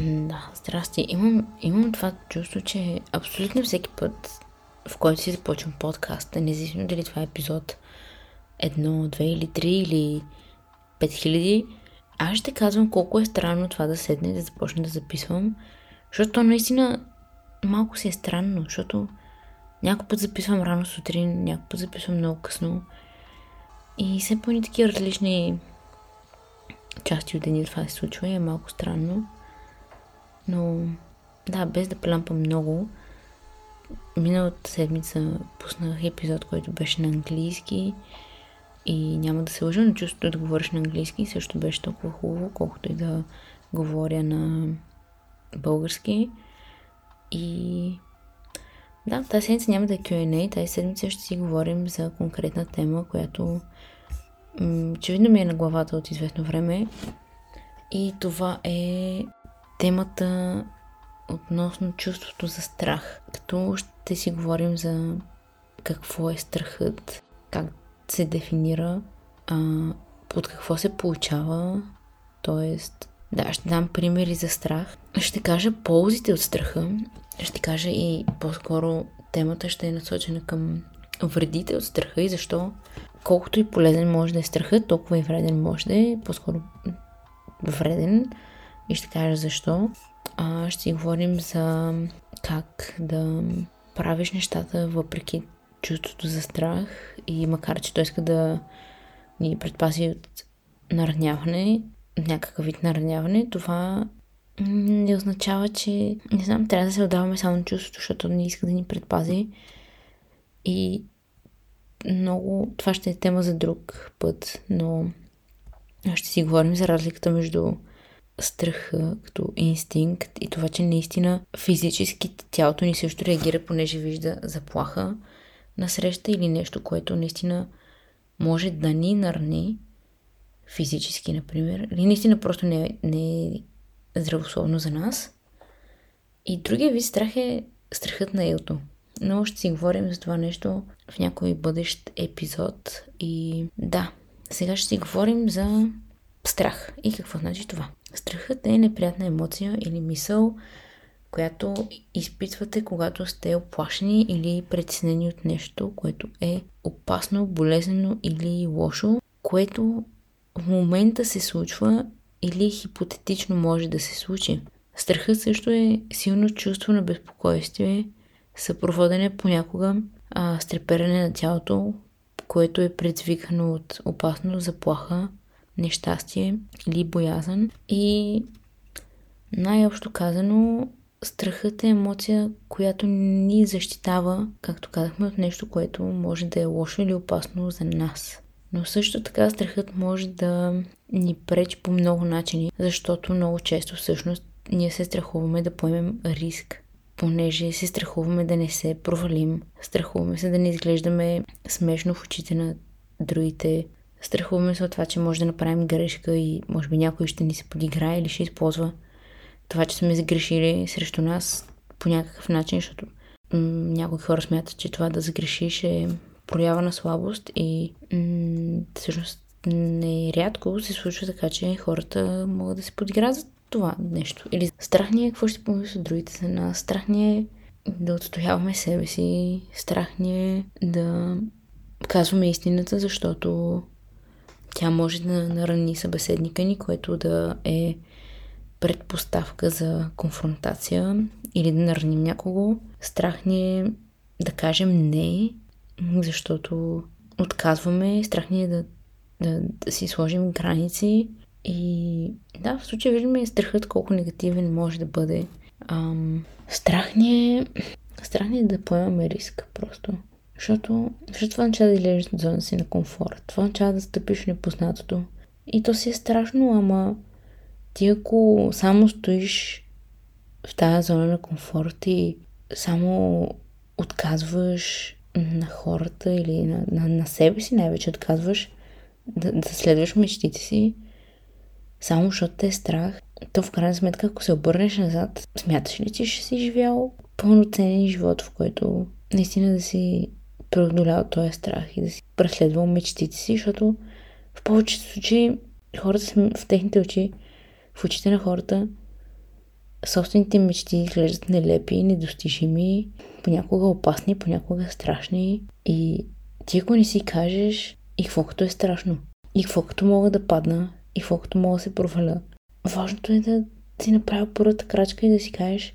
Да, здрасти. Имам, имам това чувство, че абсолютно всеки път, в който си започвам подкаста, независимо дали това е епизод едно, две или три или пет хиляди, аз ще казвам колко е странно това да седне и да започна да записвам, защото наистина малко си е странно, защото някой път записвам рано сутрин, някой път записвам много късно и все по такива различни части от деня това се случва и е малко странно. Но да, без да плямпам много, миналата седмица пуснах епизод, който беше на английски и няма да се лъжа, но чувството да говориш на английски също беше толкова хубаво, колкото и да говоря на български. И да, тази седмица няма да е Q&A, тази седмица ще си говорим за конкретна тема, която очевидно ми е на главата от известно време. И това е темата относно чувството за страх. Като ще си говорим за какво е страхът, как се дефинира, а, под какво се получава, т.е. да, ще дам примери за страх. Ще кажа ползите от страха, ще кажа и по-скоро темата ще е насочена към вредите от страха и защо колкото и полезен може да е страхът, толкова и вреден може да е, по-скоро вреден. И ще кажа защо. А, ще си говорим за как да правиш нещата въпреки чувството за страх и макар, че той иска да ни предпази от нараняване, някакъв вид нараняване, това не означава, че не знам, трябва да се отдаваме само на чувството, защото не иска да ни предпази. И много... Това ще е тема за друг път, но ще си говорим за разликата между страха като инстинкт и това, че наистина физически тялото ни също реагира, понеже вижда заплаха на среща или нещо, което наистина може да ни нарни физически, например, или наистина просто не, не е здравословно за нас. И другия вид страх е страхът на елто. Но ще си говорим за това нещо в някой бъдещ епизод. И да, сега ще си говорим за страх. И какво значи това? Страхът е неприятна емоция или мисъл, която изпитвате, когато сте оплашени или притеснени от нещо, което е опасно, болезнено или лошо, което в момента се случва или хипотетично може да се случи. Страхът също е силно чувство на безпокойствие, съпроводене понякога а, с треперене на тялото, което е предизвикано от опасност, заплаха, нещастие или боязън. И най-общо казано, страхът е емоция, която ни защитава, както казахме, от нещо, което може да е лошо или опасно за нас. Но също така страхът може да ни пречи по много начини, защото много често всъщност ние се страхуваме да поемем риск, понеже се страхуваме да не се провалим, страхуваме се да не изглеждаме смешно в очите на другите, страхуваме се от това, че може да направим грешка и може би някой ще ни се подиграе или ще използва това, че сме загрешили срещу нас по някакъв начин, защото м- някои хора смятат, че това да загрешиш е проява на слабост и м- всъщност не рядко се случва така, че хората могат да се подиграят за това нещо. Или страх ни е какво ще помислят другите за нас, страх ни е да отстояваме себе си, страх ни е да казваме истината, защото тя може да нарани събеседника ни, което да е предпоставка за конфронтация или да нараним някого. Страх ни е да кажем не, защото отказваме, страх ни е да, да, да си сложим граници. И да, в случая виждаме страхът колко негативен може да бъде. Ам, страх ни е страх ни е да поемаме риск просто. Защото, защото това означава да излезеш от зона си на комфорт. Това означава да стъпиш в непознатото. И то си е страшно, ама ти ако само стоиш в тази зона на комфорт и само отказваш на хората или на, на, на себе си най-вече отказваш да, да следваш мечтите си, само защото те е страх, то в крайна сметка, ако се обърнеш назад, смяташ ли, че ще си живял пълноценен живот, в който наистина да си преодолял този страх и да си преследвал мечтите си, защото в повечето случаи хората в техните очи в очите на хората собствените мечти изглеждат нелепи, недостижими, понякога опасни, понякога страшни. И ти ако не си кажеш и какво като е страшно, и какво като мога да падна, и какво като мога да се проваля. Важното е да си направя първата крачка и да си кажеш,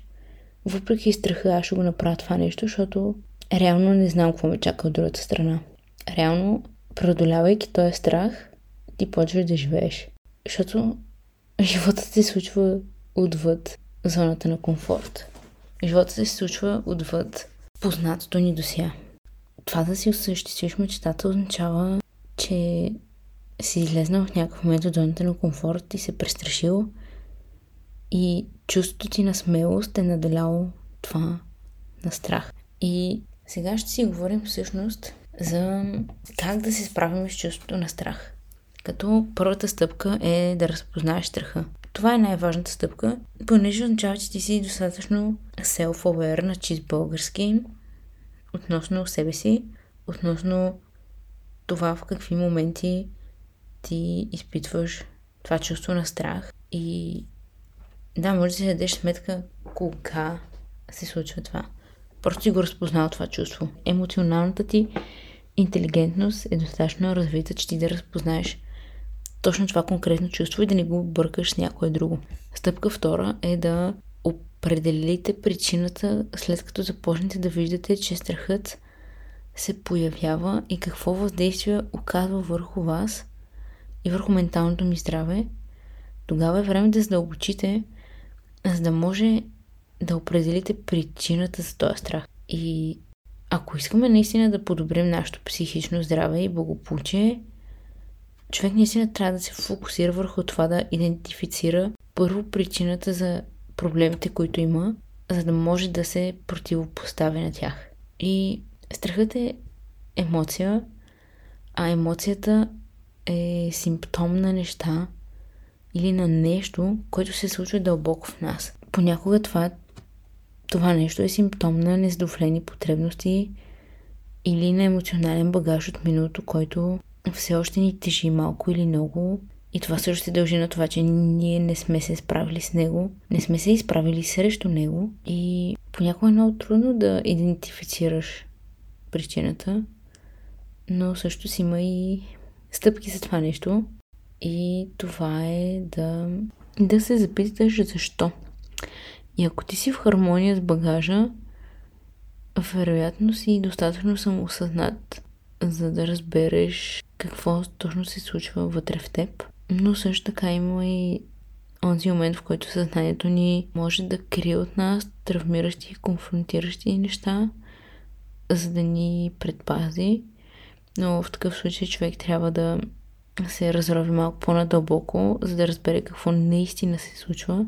въпреки страха, аз ще го направя това нещо, защото реално не знам какво ме чака от другата страна. Реално, преодолявайки този страх, ти почваш да живееш. Защото животът се случва отвъд зоната на комфорт. Животът се случва отвъд познатото ни до сега. Това да си осъществиш мечтата означава, че си излезнал в някакъв момент от зоната на комфорт и се престрашил и чувството ти на смелост е наделяло това на страх. И сега ще си говорим всъщност за как да се справим с чувството на страх. Като първата стъпка е да разпознаеш страха. Това е най-важната стъпка, понеже означава, че ти си достатъчно self-aware на чист български относно себе си, относно това в какви моменти ти изпитваш това чувство на страх и да, може да си дадеш сметка кога се случва това. Просто си го разпознал това чувство. Емоционалната ти интелигентност е достатъчно развита, че ти да разпознаеш точно това конкретно чувство и да не го бъркаш с някое друго. Стъпка втора е да определите причината, след като започнете да виждате, че страхът се появява и какво въздействие оказва върху вас и върху менталното ми здраве, тогава е време да задълбочите, за да може да определите причината за този страх. И ако искаме наистина да подобрим нашето психично здраве и благополучие, човек наистина трябва да се фокусира върху това да идентифицира първо причината за проблемите, които има, за да може да се противопоставя на тях. И страхът е емоция, а емоцията е симптом на неща или на нещо, което се случва дълбоко в нас. Понякога това, това нещо е симптом на незадоволени потребности или на емоционален багаж от миналото, който все още ни тежи малко или много. И това също се дължи на това, че ние не сме се справили с него, не сме се изправили срещу него и понякога е много трудно да идентифицираш причината, но също си има и стъпки за това нещо. И това е да, да се запиташ защо. И ако ти си в хармония с багажа, вероятно си достатъчно самоосъзнат, за да разбереш какво точно се случва вътре в теб. Но също така има и онзи момент, в който съзнанието ни може да крие от нас травмиращи и конфронтиращи неща, за да ни предпази. Но в такъв случай човек трябва да се разрови малко по-надълбоко, за да разбере какво наистина се случва.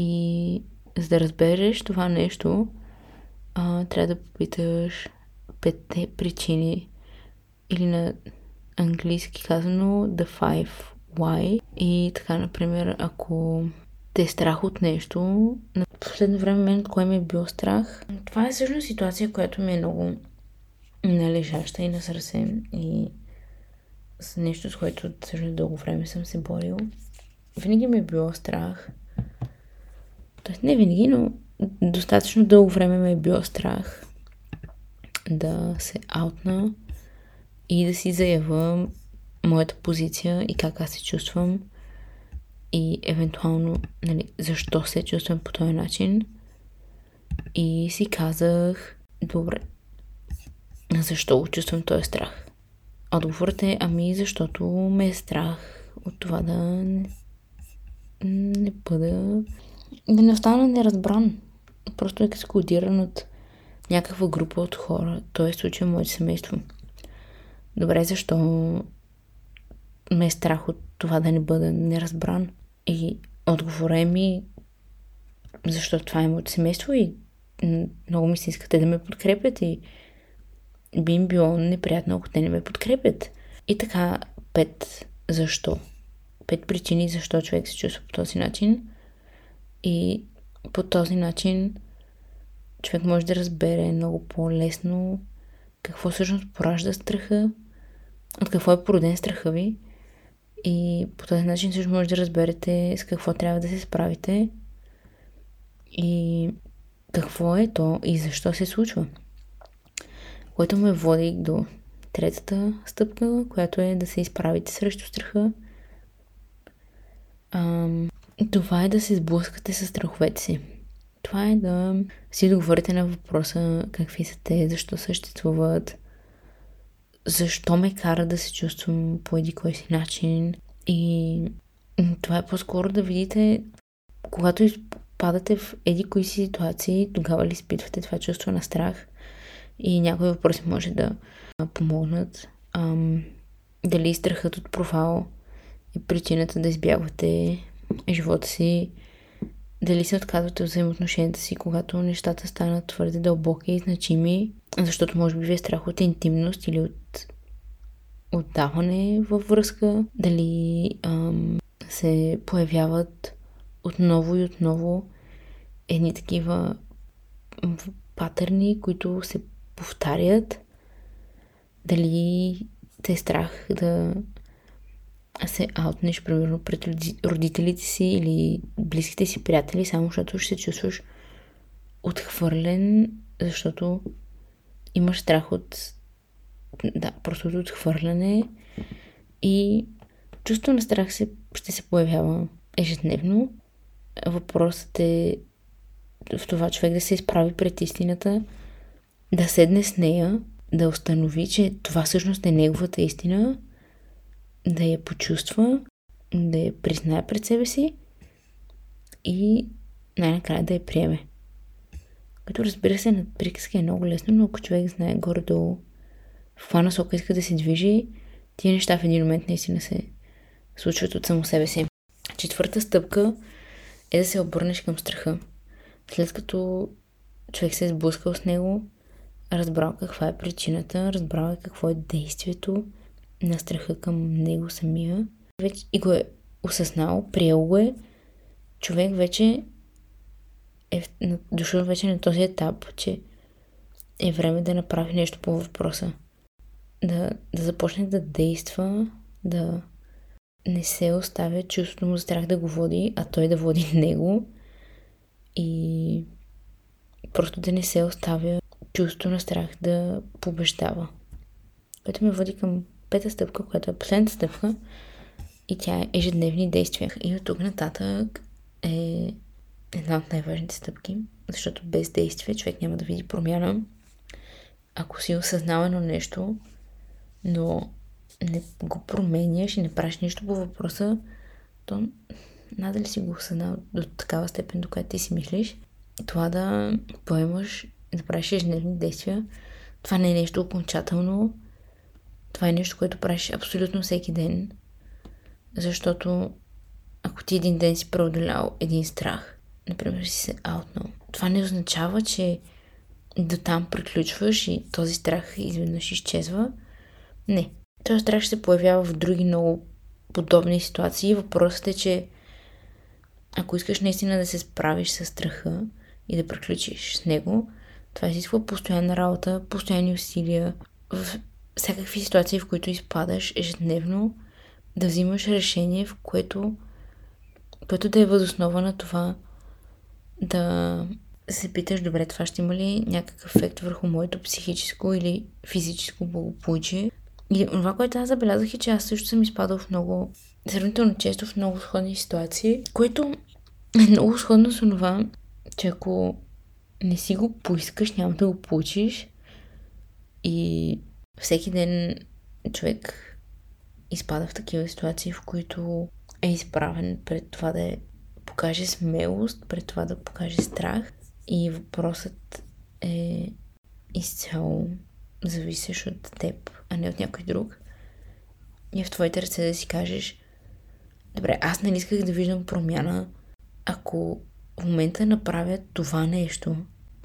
И за да разбереш това нещо, а, трябва да попиташ петте причини или на английски казано The Five Why. И така, например, ако те е страх от нещо, на последно време мен кое ми е било страх. Това е всъщност ситуация, която ми е много належаща и на сърце и с нещо, с което също дълго време съм се борил. Винаги ми е било страх. Тоест не винаги, но достатъчно дълго време ме е било страх да се аутна и да си заявя моята позиция и как аз се чувствам и евентуално нали, защо се чувствам по този начин. И си казах, добре, защо го чувствам този страх? Отговорът е, ами защото ме е страх от това да не, не бъда, да не остана неразбран. Просто е ексклюдиран от някаква група от хора. Той е случай моето семейство. Добре, защо ме е страх от това да не бъда неразбран? И отговорът е ми, защото това е моето семейство и много ми се искате да ме подкрепят и би им било неприятно, ако те не ме подкрепят. И така, пет защо. Пет причини защо човек се чувства по този начин. И по този начин човек може да разбере много по-лесно какво всъщност поражда страха, от какво е породен страха ви. И по този начин също може да разберете с какво трябва да се справите и какво е то и защо се случва. Което ме води до третата стъпка, която е да се изправите срещу страха. А, това е да се сблъскате с страховете си. Това е да си договорите на въпроса какви са те, защо съществуват, защо ме кара да се чувствам по един кой си начин. И това е по-скоро да видите, когато падате в еди кои си ситуации, тогава ли изпитвате това чувство на страх и някои въпроси може да помогнат. Ам, дали страхът от провал е причината да избягвате живота си, дали се отказвате от взаимоотношенията си, когато нещата станат твърде дълбоки и значими, защото може би ви е страх от интимност или от отдаване във връзка, дали ам, се появяват отново и отново едни такива патърни, които се повтарят, дали те е страх да се аутнеш, примерно, пред родителите си или близките си приятели, само защото ще се чувстваш отхвърлен, защото имаш страх от да, просто от отхвърляне и чувство на страх се, ще се появява ежедневно. Въпросът е в това човек да се изправи пред истината, да седне с нея, да установи, че това всъщност е неговата истина, да я почувства, да я признае пред себе си и най-накрая да я приеме. Като разбира се, на приказка е много лесно, но ако човек знае горе-долу в каква насока иска да се движи, тия неща в един момент наистина се случват от само себе си. Четвърта стъпка е да се обърнеш към страха. След като човек се е сблъскал с него, разбрал каква е причината, разбрал е какво е действието на страха към него самия вече, и го е осъзнал, приел го е, човек вече е дошъл вече на този етап, че е време да направи нещо по въпроса. Да, да започне да действа, да не се оставя чувството му страх да го води, а той да води него. И просто да не се оставя чувство на страх да побеждава. Което ме води към пета стъпка, която е последната стъпка и тя е ежедневни действия. И от тук нататък е една от най-важните стъпки, защото без действие човек няма да види промяна. Ако си осъзнава на нещо, но не го променяш и не правиш нищо по въпроса, то надали си го осъзнал до такава степен, до която ти си мислиш. Това да поемаш да правиш ежедневни действия. Това не е нещо окончателно. Това е нещо, което правиш абсолютно всеки ден. Защото ако ти един ден си преодолял един страх, например си се аутнал, това не означава, че до там приключваш и този страх изведнъж изчезва. Не. Този страх ще се появява в други много подобни ситуации. Въпросът е, че ако искаш наистина да се справиш с страха и да приключиш с него, това изисква постоянна работа, постоянни усилия в всякакви ситуации, в които изпадаш ежедневно, да взимаш решение, в което, което да е възоснова на това да се питаш, добре, това ще има ли някакъв ефект върху моето психическо или физическо благополучие. И това, което аз забелязах е, че аз също съм изпадал в много, сравнително често в много сходни ситуации, което е много сходно с това, че ако не си го поискаш, няма да го получиш. И всеки ден човек изпада в такива ситуации, в които е изправен пред това да е, покаже смелост, пред това да покаже страх. И въпросът е изцяло зависиш от теб, а не от някой друг. И в твоите ръце да си кажеш, добре, аз не исках да виждам промяна, ако в момента направя това нещо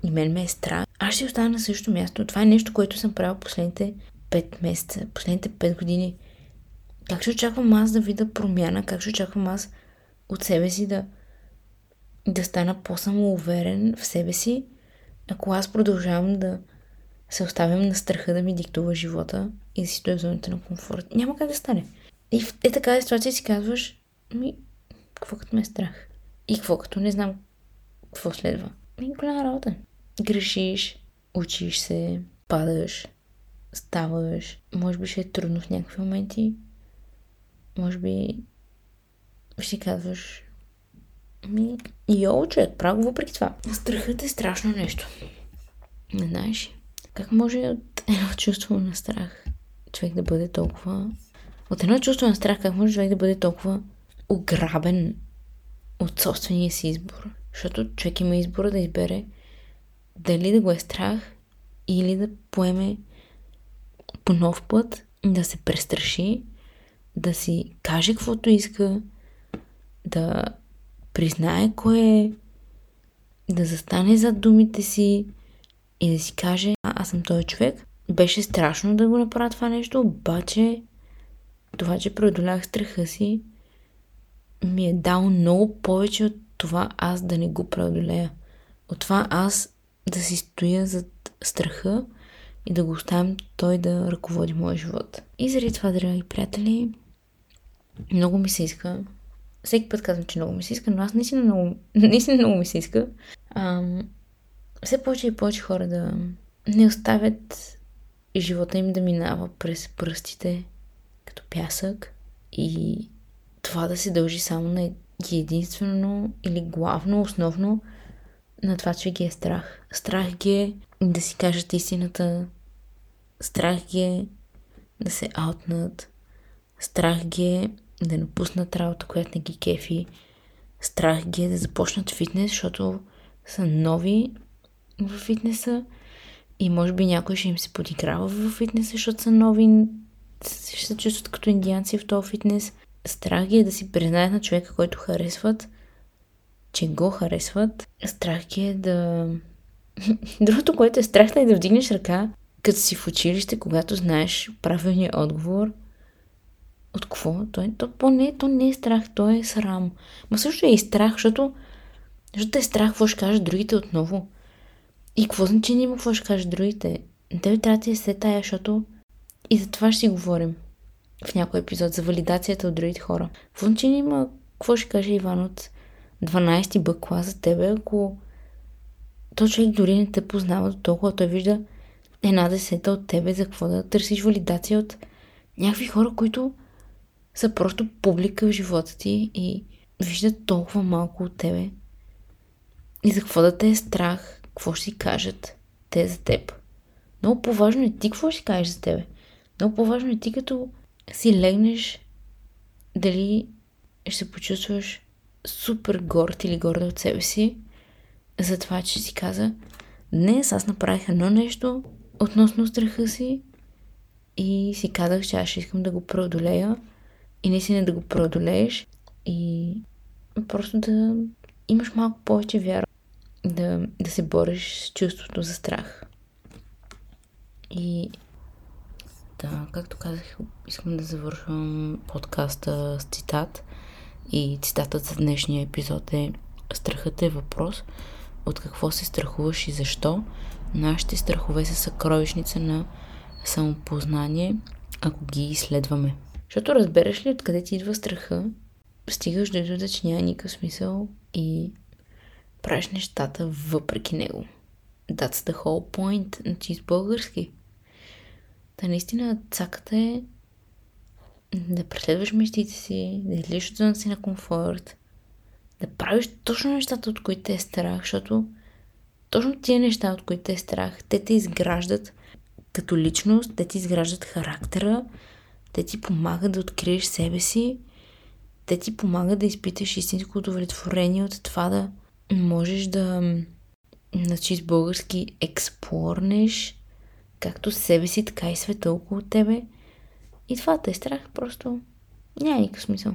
и мен ме е страх, аз ще остана на същото място. Това е нещо, което съм правил последните 5 месеца, последните 5 години. Как ще очаквам аз да видя промяна? Как ще очаквам аз от себе си да, да стана по-самоуверен в себе си, ако аз продължавам да се оставям на страха да ми диктува живота и да си стоя в зоната на комфорт. Няма как да стане. И в е така ситуация си казваш, ми, какво като ме е страх? И какво като не знам какво следва? Ми голяма работа. Грешиш, учиш се, падаш, ставаш. Може би ще е трудно в някакви моменти. Може би ще казваш ми, йо, човек, право въпреки това. Страхът е страшно нещо. Не знаеш. Как може от едно чувство на страх човек да бъде толкова... От едно чувство на страх, как може човек да бъде толкова ограбен от собствения си избор? Защото човек има избора да избере дали да го е страх или да поеме по нов път, да се престраши, да си каже каквото иска, да признае кое е, да застане зад думите си и да си каже, а, аз съм този човек. Беше страшно да го направя това нещо, обаче това, че преодолях страха си, ми е дал много повече от това аз да не го преодолея. От това аз да си стоя зад страха и да го оставям той да ръководи моя живот. И заради това, драги приятели, много ми се иска. Всеки път казвам, че много ми се иска, но аз наистина много, наистина много ми се иска. Ам, все повече и повече хора да не оставят живота им да минава през пръстите като пясък и това да се дължи само на единствено или главно, основно на това, че ги е страх. Страх ги е да си кажат истината. Страх ги е да се аутнат. Страх ги е да напуснат работа, която не ги кефи. Страх ги е да започнат фитнес, защото са нови в фитнеса и може би някой ще им се подиграва в фитнеса, защото са нови, ще се чувстват като индианци в този фитнес. Страх ги е да си признаят на човека, който харесват, че го харесват. Страх ги е да... Другото, което е страх е да вдигнеш ръка, като си в училище, когато знаеш правилния отговор. От какво? То, е, то, то, не, то не е страх, то е срам. Ма също е и страх, защото, защото е страх какво ще кажат другите отново. И какво значение има какво ще кажат другите? Тебе трябва да ти е се тая, защото и за това ще си говорим в някой епизод за валидацията от другите хора. Какво значение има какво ще каже Иван от 12 Б клас за тебе, ако то човек дори не те познава до толкова, той вижда една десета от тебе, за какво да търсиш валидация от някакви хора, които са просто публика в живота ти и виждат толкова малко от тебе. И за какво да те е страх, какво ще си кажат те за теб. Много по-важно е ти какво ще кажеш за тебе. Много по-важно е ти като си легнеш дали ще се почувстваш супер горд или горда от себе си за това, че си каза днес аз направих едно нещо относно страха си и си казах, че аз ще искам да го преодолея и наистина да го преодолееш и просто да имаш малко повече вяра да, да се бориш с чувството за страх. И да, както казах, искам да завършвам подкаста с цитат. И цитатът за днешния епизод е Страхът е въпрос от какво се страхуваш и защо. Нашите страхове са съкровищница на самопознание, ако ги изследваме. Защото разбереш ли откъде ти идва страха, стигаш до извода, че няма никакъв смисъл и правиш нещата въпреки него. That's the whole point на чист български. Та наистина цаката е да преследваш мечтите си, да излиш от зоната си на комфорт, да правиш точно нещата, от които те е страх, защото точно тия неща, от които те е страх, те те изграждат като личност, те ти изграждат характера, те ти помагат да откриеш себе си, те ти помагат да изпиташ истинско удовлетворение от това да можеш да на чист български експлорнеш както себе си, така и света около тебе. И това те е страх, просто няма никакъв смисъл.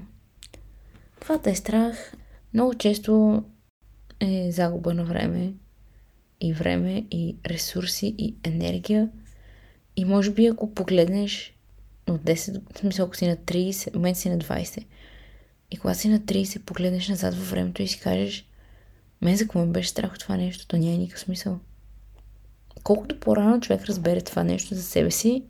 Това те е страх много често е загуба на време и време и ресурси и енергия. И може би ако погледнеш от 10, в смисъл ако си на 30, в момента си на 20, и когато си на 30, погледнеш назад във времето и си кажеш, мен за какво ми беше страх от това нещо, то няма никакъв смисъл. Колкото по-рано човек разбере това нещо за себе си,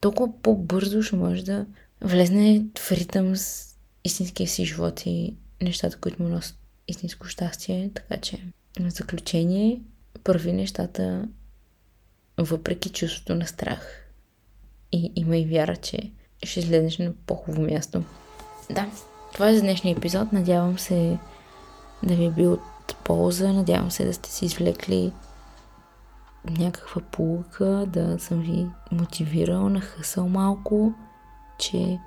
толкова по-бързо ще може да влезне в ритъм с истинския си живот и нещата, които му носят истинско щастие. Така че на заключение, първи нещата въпреки чувството на страх. И има и вяра, че ще излезеш на по-хубаво място. Да, това е за днешния епизод. Надявам се да ви е бил от полза. Надявам се да сте си извлекли някаква полука, да съм ви мотивирал, нахъсал малко, че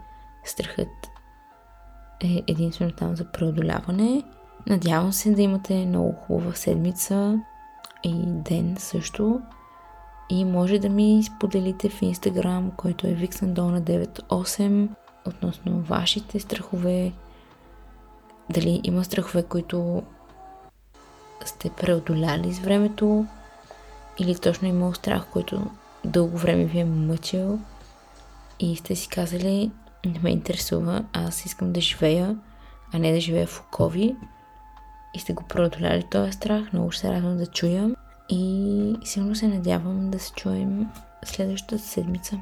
страхът е единствено там за преодоляване. Надявам се да имате много хубава седмица и ден също. И може да ми споделите в Инстаграм, който е vixandona98, относно вашите страхове. Дали има страхове, които сте преодоляли с времето, или точно има страх, който дълго време ви е мъчил и сте си казали, не ме интересува, аз искам да живея, а не да живея в окови. И сте го преодоляли този страх, много ще се радвам да чуя. И силно се надявам да се чуем следващата седмица.